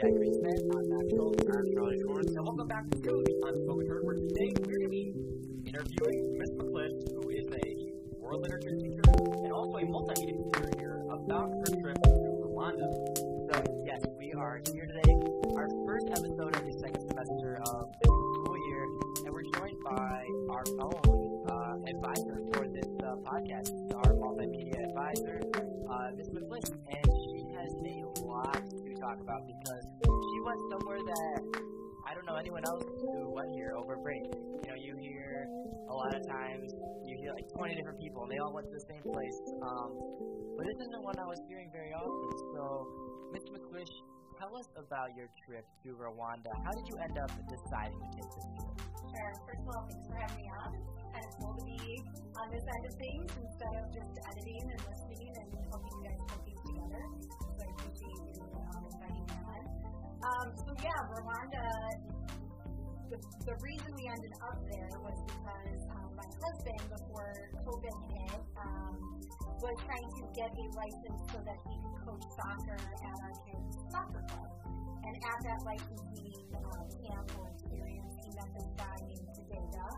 Jack Greenspan. I'm. I'm Charlie. And welcome back to the Unspoken Herd, where today we're going to be interviewing Miss McCleish, who is a world literature teacher and also a multimedia teacher here, about her trip to Rwanda. So, yes, we are here today, our first episode of the second semester of the school year, and we're joined by our own uh, advisor for this uh, podcast, our multimedia advisor, uh, Miss McCleish, talk about because she went somewhere that I don't know anyone else who went here over break. You know, you hear a lot of times, you hear like 20 different people, and they all went to the same place. Um, but this isn't one I was hearing very often. So, Mr. McCleish, tell us about your trip to Rwanda. How did you end up deciding to take this trip? Sure. First of all, thanks for having me on. It's kind of cool to be on this end of things instead of just editing and listening and helping you guys put things together. Yeah, Rwanda. The, the reason we ended up there was because um, my husband, before COVID hit, um, was trying to get a license so that he could coach soccer at our kids' soccer club. And at that licensing um, camp or experience, he met this guy named Tadega,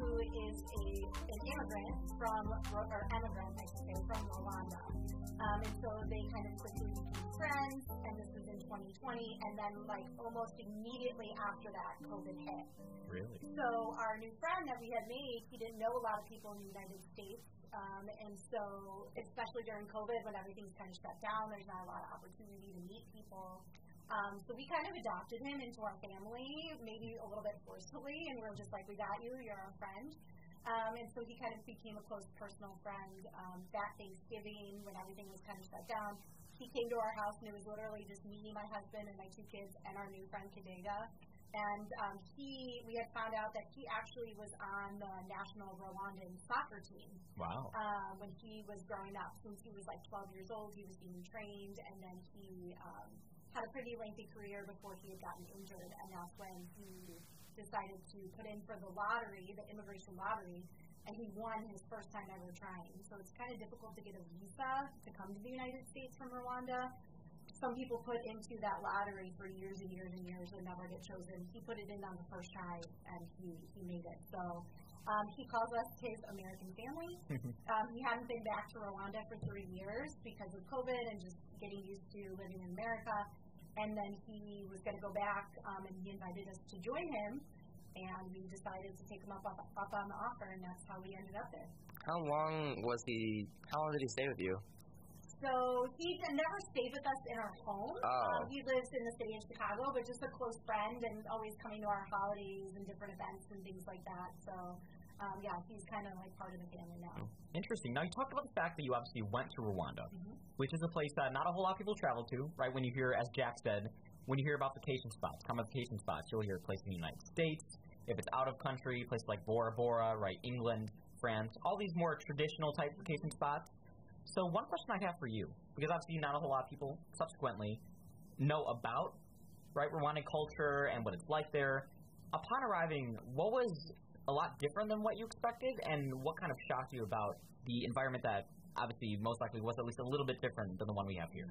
who is a an immigrant from or emigrant, I should say, from Rwanda. Um, and so they kind of quickly became friends, and this was in 2020. And then, like almost immediately after that, COVID hit. Really? So our new friend that we had made, he didn't know a lot of people in the United States, um, and so especially during COVID when everything's kind of shut down, there's not a lot of opportunity to meet people. Um, so we kind of adopted him into our family, maybe a little bit forcefully, and we were just like, "We got you, you're our friend." Um, and so he kind of became a close personal friend. Um, that Thanksgiving, when everything was kind of shut down, he came to our house, and it was literally just me, my husband, and my two kids, and our new friend Kadega. And um, he, we had found out that he actually was on the national Rwandan soccer team Wow. uh, when he was growing up. Since he was like 12 years old, he was being trained, and then he um, had a pretty lengthy career before he had gotten injured, and that's when he decided to put in for the lottery, the immigration lottery, and he won his first time ever trying. So it's kind of difficult to get a visa to come to the United States from Rwanda. Some people put into that lottery for years and years and years and never get chosen. He put it in on the first try and he, he made it. So um, he calls us his American family. um, he hadn't been back to Rwanda for three years because of COVID and just getting used to living in America. And then he was going to go back, um, and he invited us to join him. And we decided to take him up, up up on the offer, and that's how we ended up there. How long was he? How long did he stay with you? So he never stayed with us in our home. Oh. Um, he lives in the city of Chicago, but just a close friend and always coming to our holidays and different events and things like that. So, um, yeah, he's kind of like part of the family now. Interesting. Now you talked about the fact that you obviously went to Rwanda, Mhm. which is a place that not a whole lot of people travel to, right? When you hear, as Jack said, when you hear about vacation spots, common vacation spots, you'll hear a place in the United States. If it's out of country, places like Bora Bora, right? England, France, all these more traditional type vacation spots. So one question I have for you, because obviously not a whole lot of people subsequently know about, right, Rwandan culture and what it's like there. Upon arriving, what was a lot different than what you expected, and what kind of shocked you about the environment that obviously most likely was at least a little bit different than the one we have here?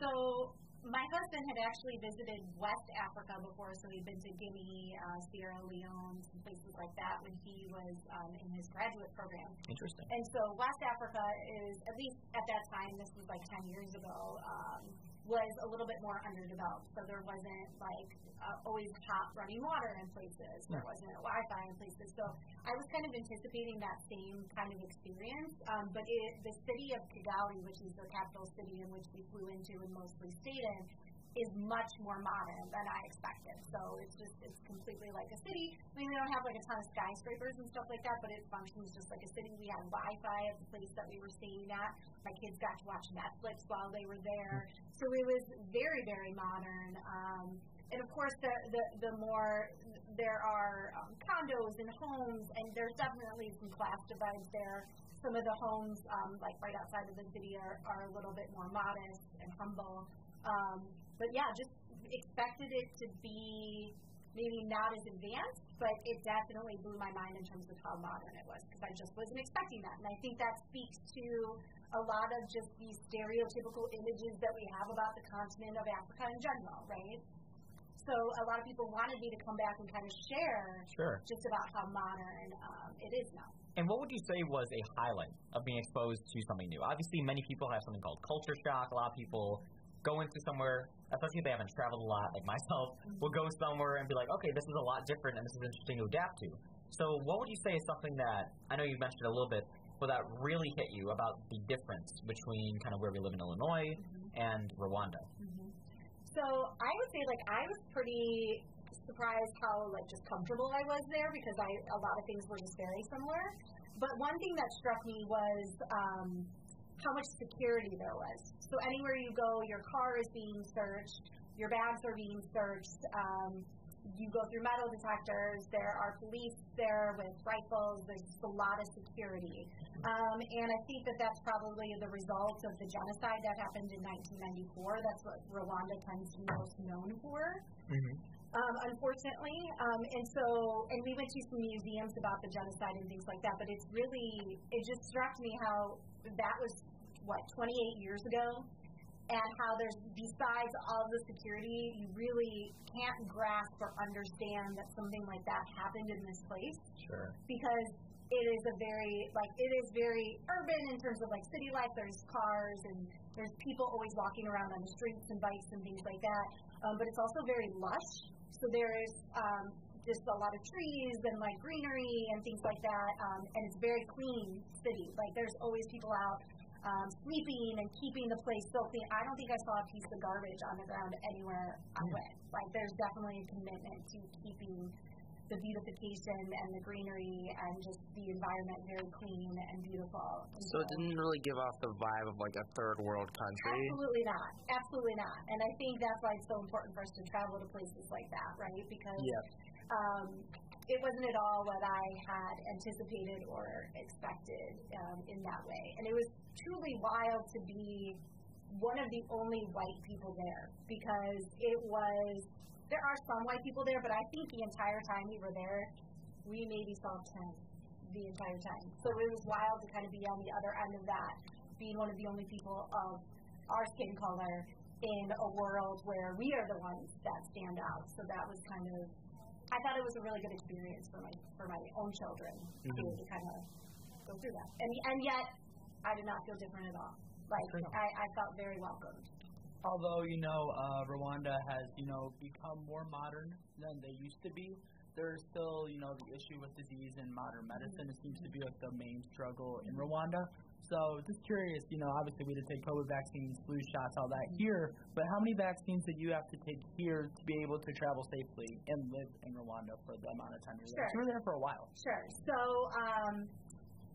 So my husband had actually visited West Africa before, so he'd been to Guinea, uh, Sierra Leone, some places like that when he was um, in his graduate program. Interesting. And so West Africa is, at least at that time, this was like 10 years ago, um, was a little bit more underdeveloped. So there wasn't like uh, always hot running water in places. There wasn't Wi-Fi in places. So I was kind of anticipating that same kind of experience. Um, but it, the city of Kigali, which is the capital city in which we flew into and mostly stayed in, is much more modern than I expected. So it's just it's completely like a city. I mean, we don't have like a ton of skyscrapers and stuff like that, but it functions just like a city. We had Wi-Fi at the place that we were staying at. My kids got to watch Netflix while they were there. So it was very very modern. Um, and of course, the, the the more there are um, condos and homes, and there's definitely some class divides there. Some of the homes, um, like right outside of the city, are, are a little bit more modest and humble. Um, but yeah, just expected it to be maybe not as advanced, but it definitely blew my mind in terms of how modern it was because I just wasn't expecting that. And I think that speaks to a lot of just these stereotypical images that we have about the continent of Africa in general, right? So a lot of people wanted me to come back and kind of share Sure. just about how modern um, it is now. And what would you say was a highlight of being exposed to something new? Obviously, many people have something called culture shock. A lot of people go into somewhere, especially if they haven't traveled a lot, like myself, will go somewhere and be like, okay, this is a lot different and this is interesting to adapt to. So, what would you say is something that I know you mentioned a little bit, but that really hit you about the difference between kind of where we live in Illinois and Rwanda? So I would say like I was pretty surprised how like just comfortable I was there because I a lot of things were just very similar. But one thing that struck me was um, how much security there was. So anywhere you go, your car is being searched, your bags are being searched. Um, you go through metal detectors. There are police there with rifles. There's a lot of security, um, and I think that that's probably the result of the genocide that happened in 1994. That's what Rwanda tends to be most known for um, unfortunately. Um, and so, and we went to some museums about the genocide and things like that. But it's really, it just struck me how that was what 28 years ago, and how there's besides all the security, you really can't grasp or understand that something like that happened in this place Sure. because it is a very like it is very urban in terms of like city life. There's cars and there's people always walking around on the streets and bikes and things like that. Um, but it's also very lush. So there's um, just a lot of trees and like greenery and things like that. Um, and it's very clean city. Like there's always people out. Um, sleeping and keeping the place so clean. I don't think I saw a piece of garbage on the ground anywhere I went. Like there's definitely a commitment to keeping the beautification and the greenery and just the environment very clean and beautiful. And So it didn't really give off the vibe of like a third world country. Absolutely not. Absolutely not. And I think that's why it's so important for us to travel to places like that, right? Because Yep. um, it wasn't at all what I had anticipated or expected um, in that way. And it was truly wild to be one of the only white people there because it was, there are some white people there, but I think the entire time we were there, we maybe saw 10 the entire time. So it was wild to kind of be on the other end of that, being one of the only people of our skin color in a world where we are the ones that stand out. So that was kind of I thought it was a really good experience for my for my own children to, Mhm. to kind of go through that. And and yet I did not feel different at all. Like I, I felt very welcomed. Although you know uh, Rwanda has you know become more modern than they used to be, there's still you know the issue with disease and modern medicine. It seems to be like the main struggle in Rwanda. So just curious, you know, obviously we to take COVID vaccines, flu shots, all that here. But how many vaccines did you have to take here to be able to travel safely and live in Rwanda for the amount of time you were there? Sure. You were there for a while. Sure. So um,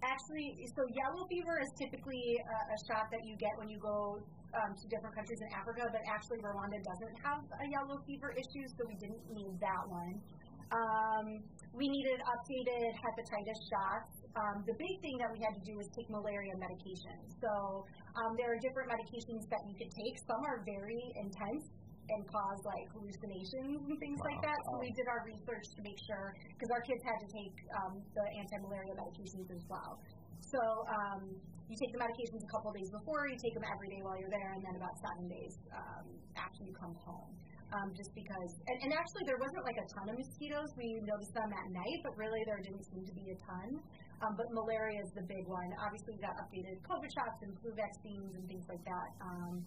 actually, so yellow fever is typically a, a shot that you get when you go um, to different countries in Africa, but actually Rwanda doesn't have a yellow fever issue, so we didn't need that one. Um, we needed updated hepatitis shots. Um, the big thing that we had to do was take malaria medication. So um, there are different medications that you could take. Some are very intense and cause like hallucinations and things like that. So we did our research to make sure because our kids had to take um, the anti-malaria medications as well. So um, you take the medications a couple days before, you take them every day while you're there, and then about seven days um, after you come home. Um, just because, and, and actually there wasn't like a ton of mosquitoes. We noticed them at night, but really there didn't seem to be a ton. Um, but malaria is the big one. Obviously, we got updated COVID shots and flu vaccines and things like that. Um,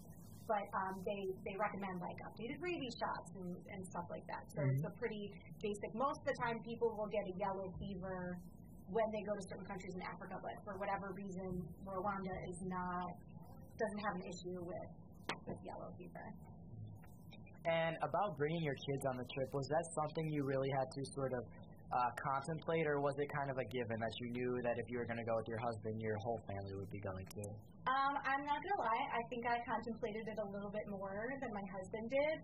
but um, they they recommend like updated rabies shots and, and stuff like that. So it's a pretty basic. Most of the time, people will get a yellow fever when they go to certain countries in Africa, but for whatever reason, Rwanda is not doesn't have an issue with with yellow fever. And about bringing your kids on the trip, was that something you really had to sort of uh, contemplate, or was it kind of a given that you knew that if you were going to go with your husband, your whole family would be going too? Um, I'm not gonna lie. I think I contemplated it a little bit more than my husband did.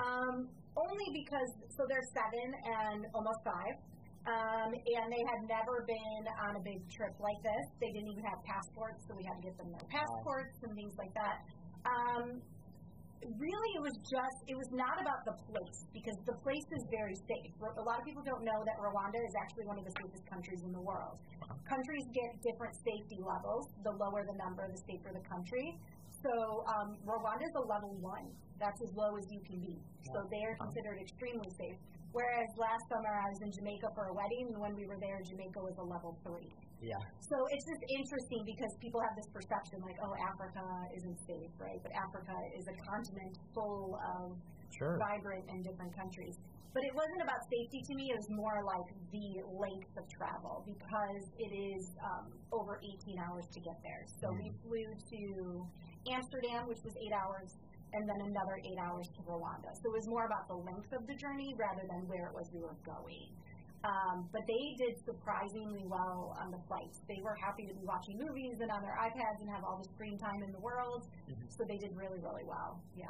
Um, only because so they're seven and almost five, um, and they had never been on a big trip like this. They didn't even have passports, so we had to get them their passports and things like that. Um, really it was just it was not about the place because the place is very safe. A lot of people don't know that Rwanda is actually one of the safest countries in the world. Countries get different safety levels. The lower the number, the safer the country. So um, Rwanda is a level one. That's as low as you can be. So they are considered extremely safe. Whereas last summer I was in Jamaica for a wedding, and when we were there, Jamaica was a level three. Yeah. So it's just interesting because people have this perception like, oh, Africa isn't safe, right? But Africa is a continent full of Sure. vibrant and different countries. But it wasn't about safety to me. It was more like the length of travel because it is um, over 18 hours to get there. So we flew to Amsterdam, which was eight hours, and then another eight hours to Rwanda. So it was more about the length of the journey rather than where it was we were going. Um, but they did surprisingly well on the flights. They were happy to be watching movies and on their iPads and have all the screen time in the world. So they did really, really well. Yeah.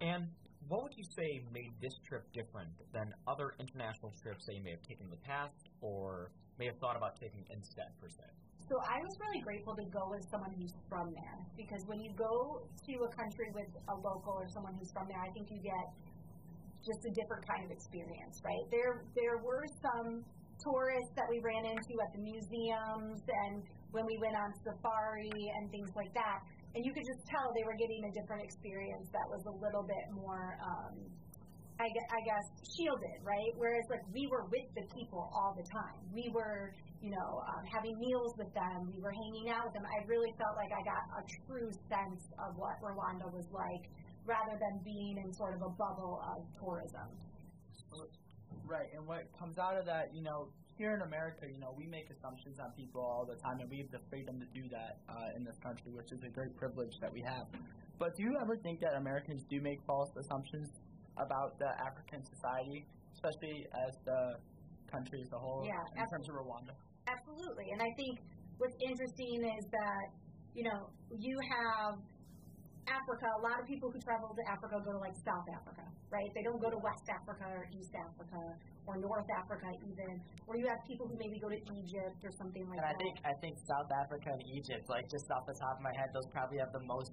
And what would you say made this trip different than other international trips that you may have taken in the past or may have thought about taking instead, per se? So I was really grateful to go with someone who's from there because when you go to a country with a local or someone who's from there, I think you get just a different kind of experience, right? There there were some tourists that we ran into at the museums and when we went on safari and things like that, and you could just tell they were getting a different experience that was a little bit more. Um, I I guess shielded, right? Whereas like we were with the people all the time. We were, you know, um, having meals with them. We were hanging out with them. I really felt like I got a true sense of what Rwanda was like, rather than being in sort of a bubble of tourism. Right, and what comes out of that, you know, here in America, you know, we make assumptions on people all the time, and we have the freedom to do that uh, in this country, which is a great privilege that we have. But do you ever think that Americans do make false assumptions about the African society, especially as the country as a whole, Yeah, in terms of Rwanda? Absolutely. And I think what's interesting is that, you know, you have Africa, a lot of people who travel to Africa go to like South Africa, right? They don't go to West Africa or East Africa or North Africa even. Or you have people who maybe go to Egypt or something like And I think I think South Africa and Egypt, like just off the top of my head, those probably have the most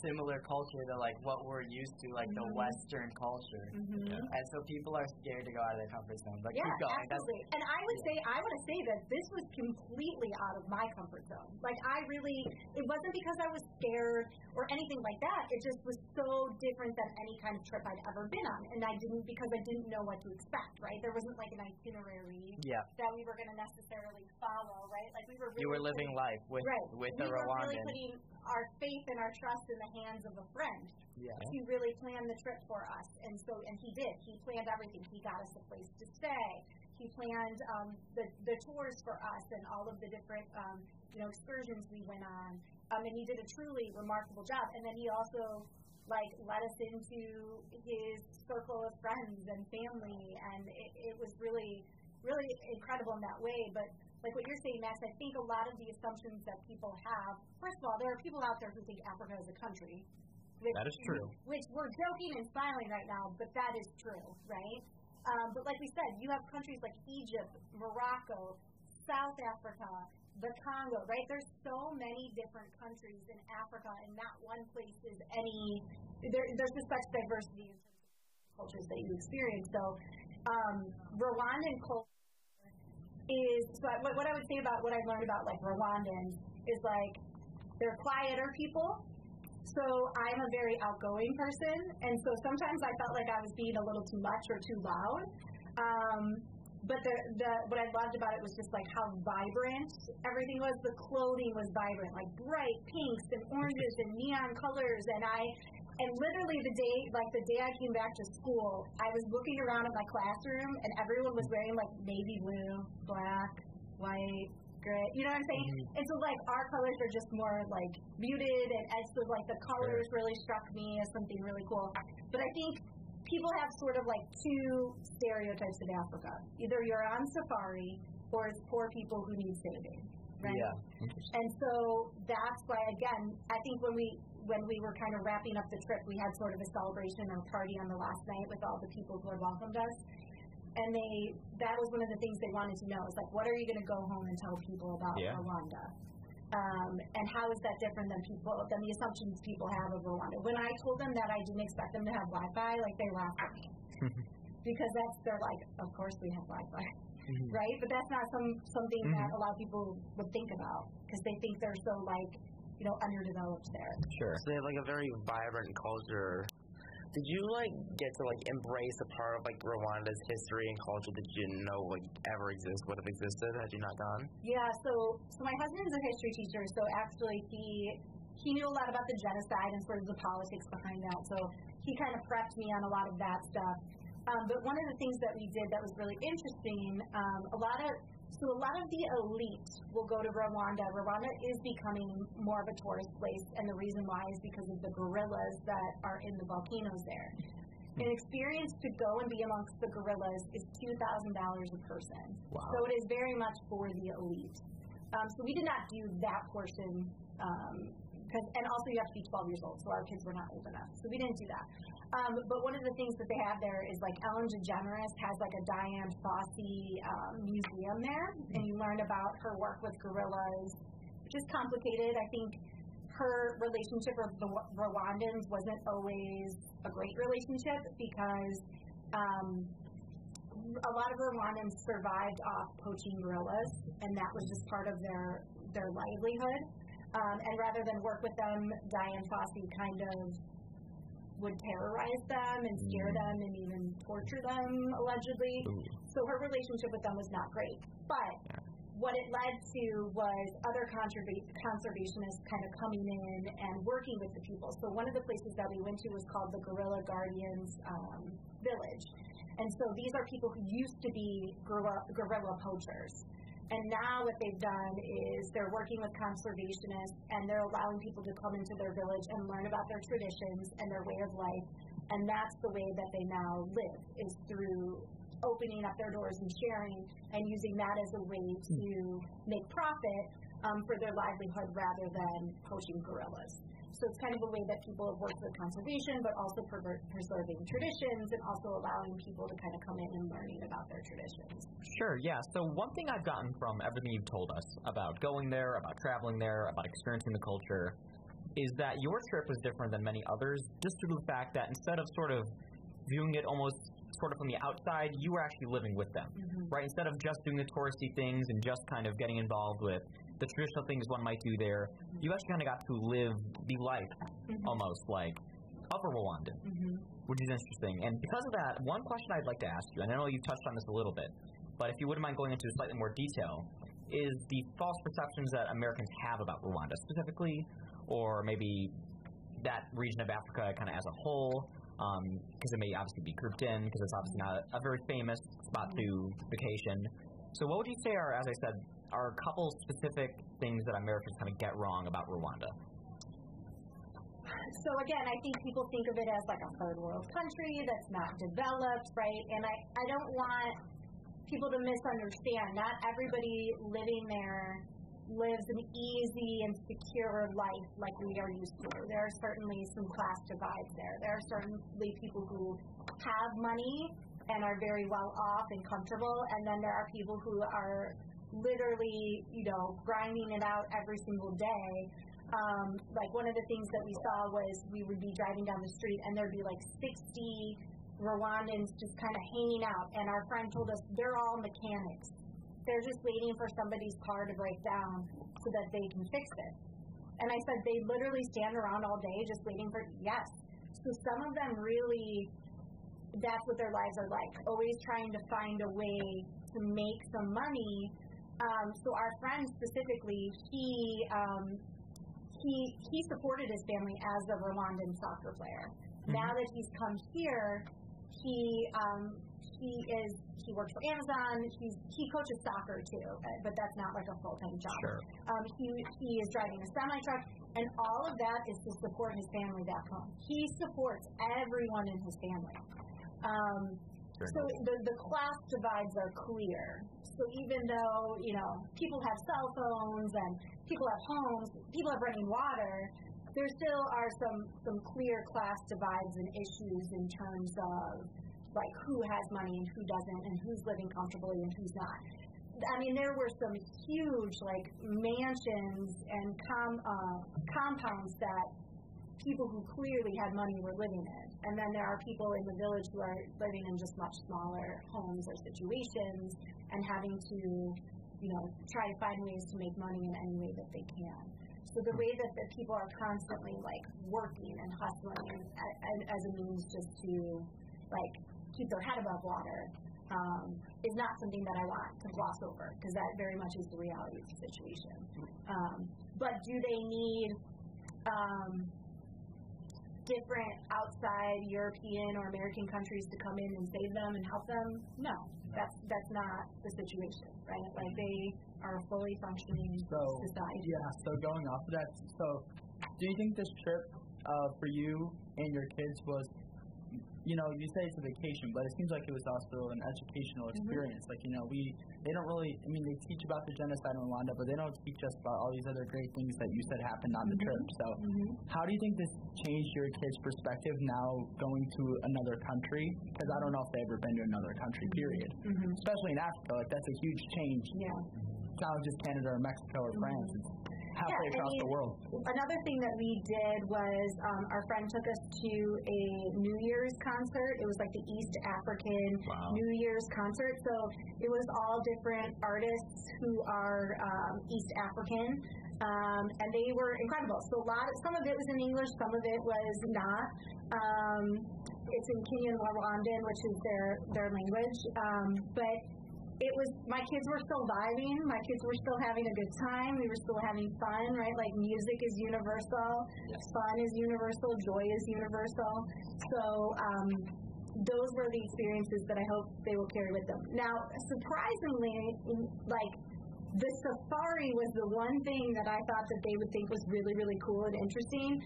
similar culture to like what we're used to, like the Mhm. Western culture. Mhm. And so people are scared to go out of their comfort zone. But Yeah, keep going. That's, absolutely. And I would say, I want to say that this was completely out of my comfort zone. Like, I really, it wasn't because I was scared or anything like that. It just was so different than any kind of trip I'd ever been on. And I didn't, because I didn't know what to expect, right? There wasn't like an itinerary yeah, that we were going to necessarily follow, right? Like, we were really you were living putting- life with right. with we the were really putting our faith and our trust in the hands of a friend Yeah. to really plan the trip for us. And so, and he did. He planned everything. He got us a place to stay. He planned um, the the tours for us and all of the different um, you know excursions we went on. Um, and he did a truly remarkable job. And then he also like led us into his circle of friends and family, and it, it was really really incredible in that way. But like what you're saying, Max, I think a lot of the assumptions that people have. First of all, there are people out there who think Africa is a country. Which, That is true. Which we're joking and smiling right now, but that is true, right? Um, but like we said, you have countries like Egypt, Morocco, South Africa, the Congo, right? There's so many different countries in Africa, and not one place is any. There, there's just such diversity in terms of cultures that you experience. So, um, Rwandan culture is so I- what, what I would say about what I've learned about like Rwandans is like they're quieter people. So I'm a very outgoing person, and so sometimes I felt like I was being a little too much or too loud. Um, but the, the what I loved about it was just like how vibrant everything was. The clothing was vibrant, like bright pinks and oranges and neon colors. And I and literally the day like the day I came back to school, I was looking around at my classroom and everyone was wearing like navy blue, black, white, gray. You know what I'm saying? Mm-hmm. And so like our colors are just more like muted, and, and so like the colors really struck me as something really cool. But I think people have sort of like two stereotypes of Africa. Either you're on safari or it's poor people who need saving. Right? Yeah. And so that's why again, I think when we when we were kind of wrapping up the trip, we had sort of a celebration or party on the last night with all the people who had welcomed us. And they that was one of the things they wanted to know. It's like, what are you going to go home and tell people about Yeah. Rwanda? Um, and how is that different than people than the assumptions people have of Rwanda? When I told them that I didn't expect them to have Wi-Fi, like they laughed at me because that's they're like, of course we have Wi-Fi, right? But that's not some something that a lot of people would think about because they think they're so like you know underdeveloped there. Sure. So they have like a very vibrant culture. Did you like get to like embrace a part of like Rwanda's history and culture that you didn't know like ever exist would have existed had you not gone? Yeah, so so my husband's a history teacher, so actually he he knew a lot about the genocide and sort of the politics behind that. So he kind of prepped me on a lot of that stuff. Um, but one of the things that we did that was really interesting, um, a lot of so a lot of the elite will go to Rwanda. Rwanda is becoming more of a tourist place, and the reason why is because of the gorillas that are in the volcanoes there. An experience to go and be amongst the gorillas is two thousand dollars a person. Wow. So it is very much for the elite. Um, so we did not do that portion. Um, and also you have to be 12 years old, so our kids were not old enough. So we didn't do that. Um, but one of the things that they have there is like Ellen DeGeneres has like a Dian Fossey um, museum there, and you learn about her work with gorillas, which is complicated. I think her relationship with the Rwandans wasn't always a great relationship because um, a lot of Rwandans survived off poaching gorillas, and that was just part of their their livelihood. Um, and rather than work with them, Dian Fossey kind of would terrorize them and scare them and even torture them allegedly. So her relationship with them was not great. But what it led to was other conserva- conservationists kind of coming in and working with the people. So one of the places that we went to was called the Gorilla Guardians um, Village. And so these are people who used to be gorilla, gorilla poachers. And now what they've done is they're working with conservationists and they're allowing people to come into their village and learn about their traditions and their way of life. And that's the way that they now live is through opening up their doors and sharing and using that as a way to make profit um, for their livelihood rather than poaching gorillas. So it's kind of a way that people have worked with conservation, but also preserving traditions and also allowing people to kind of come in and learning about their traditions. Sure, yeah. So one thing I've gotten from everything you've told us about going there, about traveling there, about experiencing the culture, is that your trip was different than many others, just due to the fact that instead of sort of viewing it almost sort of from the outside, you were actually living with them, mm-hmm. right? Instead of just doing the touristy things and just kind of getting involved with the traditional things one might do there, you actually kind of got to live the life mm-hmm. almost like a Rwandan, mm-hmm. which is interesting. And because of that, one question I'd like to ask you, and I know you've touched on this a little bit, but if you wouldn't mind going into slightly more detail, is the false perceptions that Americans have about Rwanda specifically, or maybe that region of Africa kind of as a whole, um, because it may obviously be grouped in, because it's obviously not a very famous spot to vacation. So, what would you say are, as I said, are a couple specific things that Americans kind of get wrong about Rwanda? So again, I think people think of it as like a third world country that's not developed, right? And I, I don't want people to misunderstand. Not everybody living there lives an easy and secure life like we are used to. There are certainly some class divides there. There are certainly people who have money and are very well off and comfortable, and then there are people who are literally, you know, grinding it out every single day um, like one of the things that we saw was we would be driving down the street and there'd be like 60 Rwandans just kind of hanging out. And our friend told us they're all mechanics. They're just waiting for somebody's car to break down so that they can fix it. And I said they literally stand around all day just waiting for yes. So some of them really that's what their lives are like, always trying to find a way to make some money. Um, so our friend specifically, he um, he he supported his family as a Rwandan soccer player. Now that he's come here, he um, he is he works for Amazon. He's he coaches soccer too, uh, but that's not like a full time job. Sure. Um, he he is driving a semi truck, and all of that is to support his family back home. He supports everyone in his family. Um, so the the class divides are clear. So even though you know people have cell phones and people have homes, people have running water, there still are some some clear class divides and issues in terms of like who has money and who doesn't, and who's living comfortably and who's not. I mean, there were some huge like mansions and com uh, compounds that people who clearly had money were living in, and then there are people in the village who are living in just much smaller homes or situations and having to, you know, try to find ways to make money in any way that they can. So the way that the people are constantly like working and hustling and, and, as a means just to like keep their head above water um, is not something that I want to gloss over because that very much is the reality of the situation. Um, but do they need um, different outside European or American countries to come in and save them and help them? No, that's that's not the situation, right? Like they are a fully functioning So society. yeah, so going off of that, so do you think this trip uh, for you and your kids was, you know, you say it's a vacation, but it seems like it was also an educational Mm-hmm. experience. Like you know, we they don't really, I mean, they teach about the genocide in Rwanda, but they don't teach us about all these other great things that you said happened on the Mm-hmm. trip. So how do you think this changed your kids' perspective now going to another country? Because I don't know if they've ever been to another country, period. Mm-hmm. Especially in Africa, like that's a huge change. Yeah. It's not just Canada or Mexico or France. It's halfway Yeah, I across the world. Another thing that we did was um, our friend took us to a New Year's concert. It was like the East African New Year's concert. So it was all different artists who are um, East African. Um, and they were incredible. So a lot, of, some of it was in English, some of it was not. Um, it's in Kinyarwanda, which is their their language. Um, but it was my kids were still vibing. My kids were still having a good time. We were still having fun right? Like music is universal. Fun is universal. Joy is universal. So um those were the experiences that I hope they will carry with them. Now, surprisingly, like the safari was the one thing that I thought that they would think was really, really cool and interesting.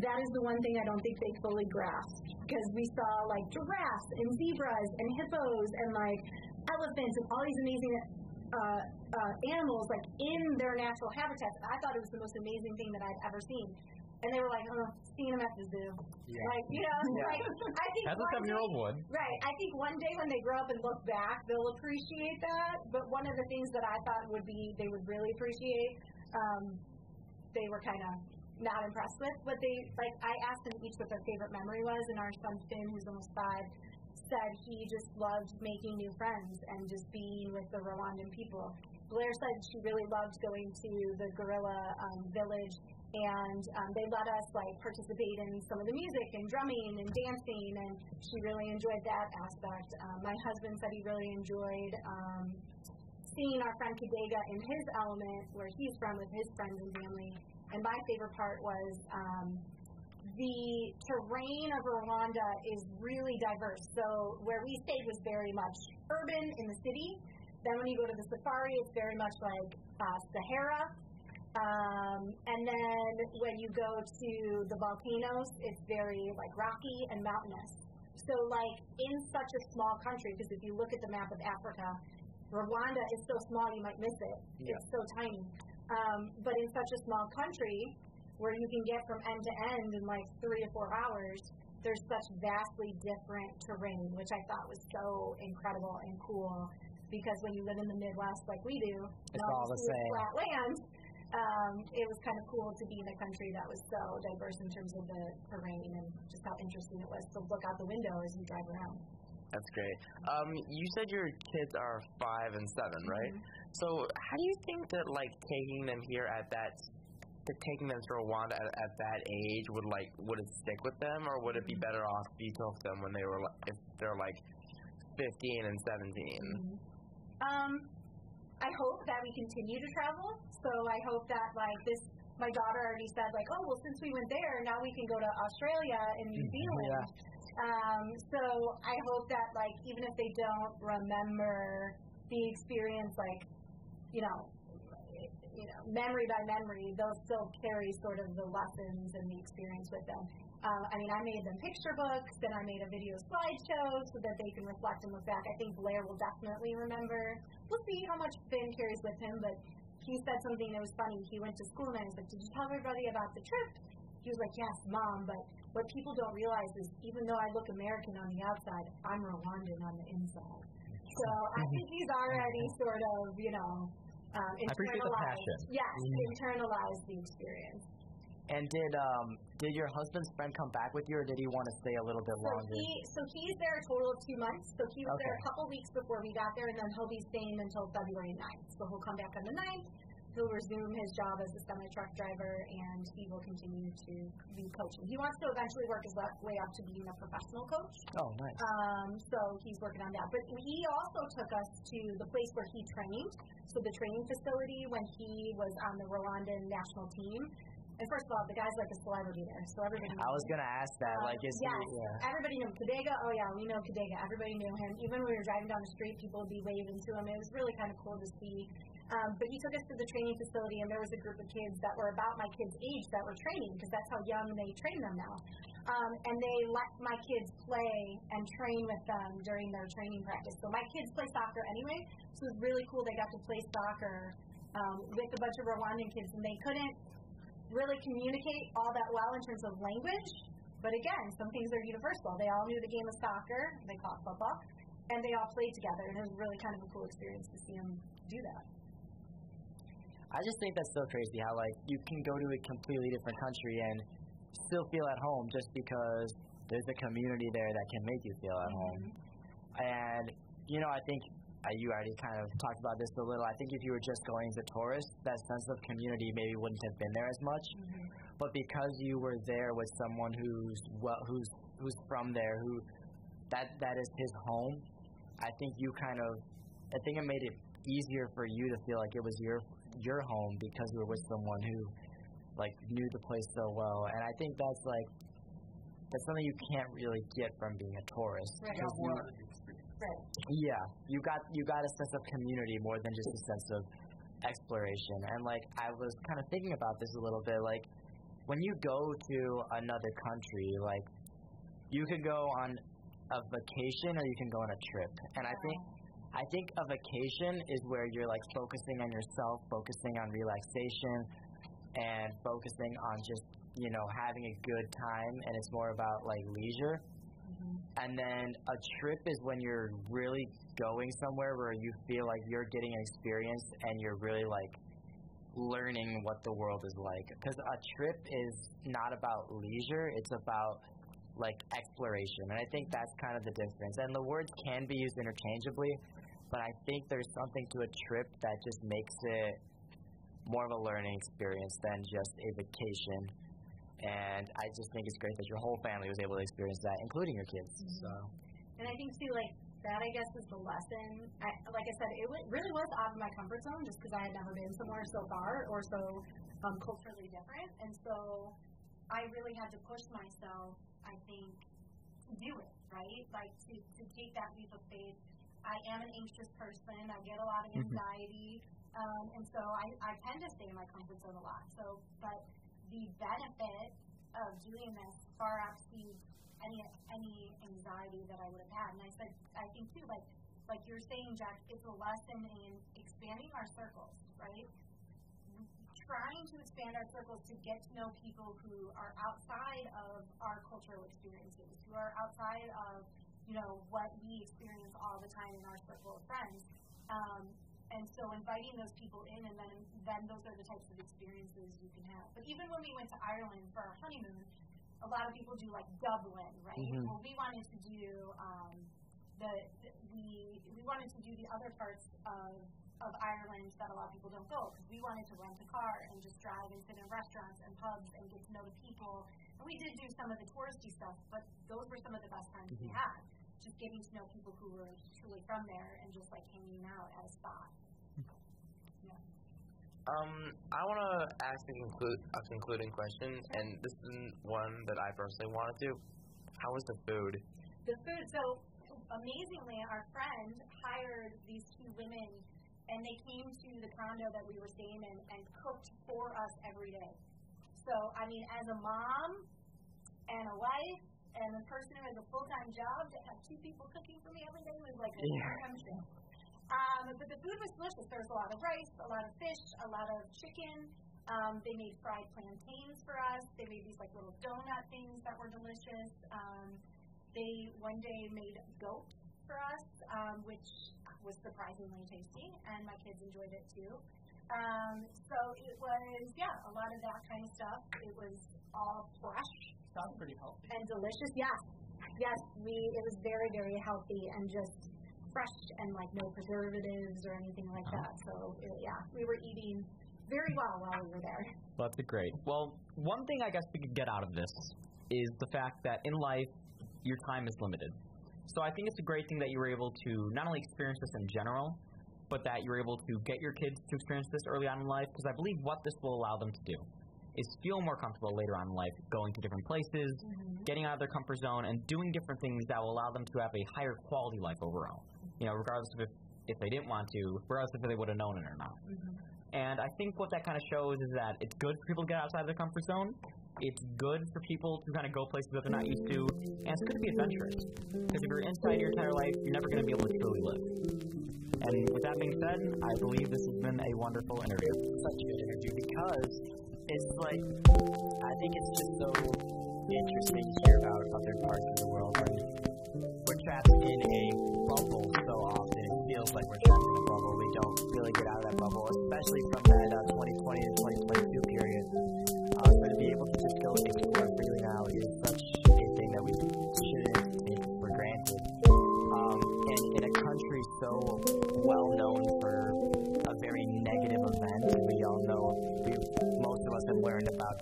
That is the one thing I don't think they fully grasped because we saw like giraffes and zebras and hippos and like elephants and all these amazing uh, uh, animals like in their natural habitats. I thought it was the most amazing thing that I'd ever seen. And they were like, oh, seeing them at the zoo. Like, you know, like, I think As a seven year old would. Right. I think one day when they grow up and look back, they'll appreciate that. But one of the things that I thought would be they would really appreciate, um, they were kind of not impressed with. But they like I asked them each what their favorite memory was, and our son Finn, who's almost five, said he just loved making new friends and just being with the Rwandan people. Blair said she really loved going to the gorilla um, village and um, they let us like participate in some of the music and drumming and dancing and she really enjoyed that aspect. Um, my husband said he really enjoyed um, seeing our friend Kadega in his element where he's from with his friends and family. And my favorite part was um, the terrain of Rwanda is really diverse. So where we stayed was very much urban in the city. Then when you go to the safari, it's very much like uh, Sahara. Um, and then when you go to the volcanoes, it's very like rocky and mountainous. So like in such a small country, because if you look at the map of Africa, Rwanda is so small you might miss it. It's so tiny. Um, but in such a small country, where you can get from end to end in like three to four hours, there's such vastly different terrain, which I thought was so incredible and cool. Because when you live in the Midwest like we do, It's all the same. flat land, um, it was kind of cool to be in a country that was so diverse in terms of the terrain and just how interesting it was to look out the window as you drive around. That's great. Um, you said your kids are five and seven, right? So how do you think that like taking them here at that, taking them to Rwanda at, at that age would like would it stick with them, or would it be better off if you took them when they were li- if they're like fifteen and 17 Um, I hope that we continue to travel. So I hope that like this. My daughter already said like, oh well, since we went there, now we can go to Australia and New Zealand. Um, so I hope that like even if they don't remember the experience, like you know, you know, memory by memory, they'll still carry sort of the lessons and the experience with them. Uh, I mean, I made them picture books, and I made a video slideshow so that they can reflect and look back. I think Blair will definitely remember. We'll see how much Finn carries with him, but he said something that was funny. He went to school and I was like, "Did you tell everybody about the trip?" He was like, "Yes, mom." But what people don't realize is, even though I look American on the outside, I'm Rwandan on the inside. So I think he's already sort of, you know, um, I appreciate the internalized. passion. Yes, internalized the experience. And did um did your husband's friend come back with you, or did he want to stay a little bit So longer? he, so he's there a total of two months. So he was there a Okay. couple weeks before we got there, and then he'll be staying until February 9th. So he'll come back on the 9th. He'll resume his job as a semi truck driver, and he will continue to be coaching. He wants to eventually work his way up to being a professional coach. Oh, nice. Um, so he's working on that. But he also took us to the place where he trained. So the training facility when he was on the Rwandan national team. And first of all, the guy's like a celebrity there, so everybody. I was gonna ask that. Um, Like, is yes, he? Yeah. everybody knew. Kadega, oh yeah, we know Kadega. Everybody knew him. Even when we were driving down the street, people would be waving to him. It was really kind of cool to see. Um, but he took us to the training facility, and there was a group of kids that were about my kids' age that were training because that's how young they train them now. Um, and they let my kids play and train with them during their training practice. So my kids play soccer anyway, so it was really cool. They got to play soccer um, with a bunch of Rwandan kids, and they couldn't really communicate all that well in terms of language. But again, some things are universal. They all knew the game of soccer, they call it football, and they all played together. And it was really kind of a cool experience to see them do that. I just think that's so crazy how like you can go to a completely different country and still feel at home just because there's a community there that can make you feel at home. And you know, I think uh, you already kind of talked about this a little. I think if you were just going as a tourist, that sense of community maybe wouldn't have been there as much. But because you were there with someone who's well, who's who's from there, who that that is his home, I think you kind of, I think it made it easier for you to feel like it was your your home because you were with someone who like knew the place so well. And I think that's like that's something you can't really get from being a tourist. Right. 'Cause you- Right. yeah, you got you got a sense of community more than just a sense of exploration. And like I was kind of thinking about this a little bit. Like when you go to another country, like you can go on a vacation or you can go on a trip. And I think I think a vacation is where you're like focusing on yourself, focusing on relaxation, and focusing on just you know having a good time. And it's more about like leisure. Mm-hmm. And then a trip is when you're really going somewhere where you feel like you're getting an experience and you're really like learning what the world is like. Because a trip is not about leisure, it's about like exploration. And I think that's kind of the difference. And the words can be used interchangeably, but I think there's something to a trip that just makes it more of a learning experience than just a vacation. And I just think it's great that your whole family was able to experience that, including your kids. So And I think too, like that, I guess, is the lesson. I, like I said, it w- really was out of my comfort zone just because I had never been somewhere so far or so um, culturally different, and so I really had to push myself. I think to do it right, like to to take that leap of faith. I am an anxious person. I get a lot of anxiety, um, and so I, I tend to stay in my comfort zone a lot. So, but the benefit of doing this far outsees any any anxiety that I would have had. And I said, I think too, like like you're saying, Jack, it's a lesson in expanding our circles, right? Trying to expand our circles to get to know people who are outside of our cultural experiences, who are outside of you know what we experience all the time in our circle of friends. Um, and so inviting those people in, and then then those are the types of experiences you can have. But even when we went to Ireland for our honeymoon, a lot of people do like Dublin, right? Mhm. Well, we wanted to do um, the, the we we wanted to do the other parts of of Ireland that a lot of people don't go because we wanted to rent a car and just drive and sit in restaurants and pubs and get to know the people. And we did do some of the touristy stuff, but those were some of the best times we had. Just getting to know people who were truly from there and just like hanging out at a spot. Um, I want to ask a, conclude, a concluding question, and this is one that I personally wanted to. How was the food? the food. So amazingly, our friend hired these two women, and they came to the condo that we were staying in and cooked for us every day. So I mean, as a mom and a wife and a person who has a full time job, to have two people cooking for me every day was like a Yeah. full-time. Um, but the food was delicious. There was a lot of rice, a lot of fish, a lot of chicken. Um, they made fried plantains for us. They made these like little donut things that were delicious. Um, they one day made goat for us, um, which was surprisingly tasty, and my kids enjoyed it too. Um, so it was, yeah, a lot of that kind of stuff. It was all fresh Sounds pretty healthy. and delicious. Yes, yes, we. It was very, very healthy and just fresh and like no preservatives or anything like that. So it, yeah, we were eating very well while we were there. Well, that's great. Well, one thing I guess we could get out of this is the fact that in life, your time is limited. So I think it's a great thing that you were able to not only experience this in general, but that you're able to get your kids to experience this early on in life, because I believe what this will allow them to do is feel more comfortable later on in life, going to different places, mm-hmm. getting out of their comfort zone, and doing different things that will allow them to have a higher quality life overall. You know, regardless of if, if they didn't want to, regardless if they would have known it or not. Mm-hmm. And I think what that kind of shows is that it's good for people to get outside of their comfort zone. It's good for people to kind of go places that they're not used to, and it's good to be adventurous. Because if you're inside your entire life, you're never going to be able to truly live. And with that being said, I believe this has been a wonderful interview. Such a good interview because it's like I think it's just so interesting to hear about other parts of the world and we're trapped in a bubble so often. It feels like we're trapped in a bubble. We don't really get out of that bubble, especially from that uh, 2020 to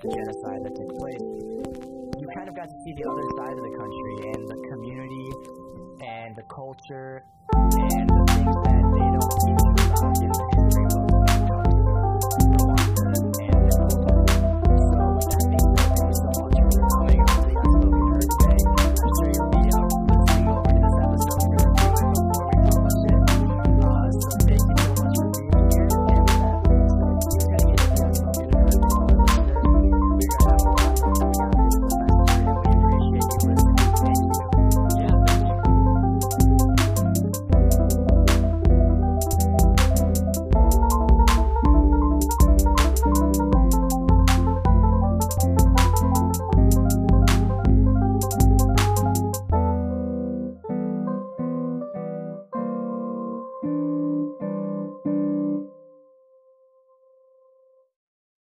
the genocide that took place. You kind of got to see the other side of the country and the community and the culture and the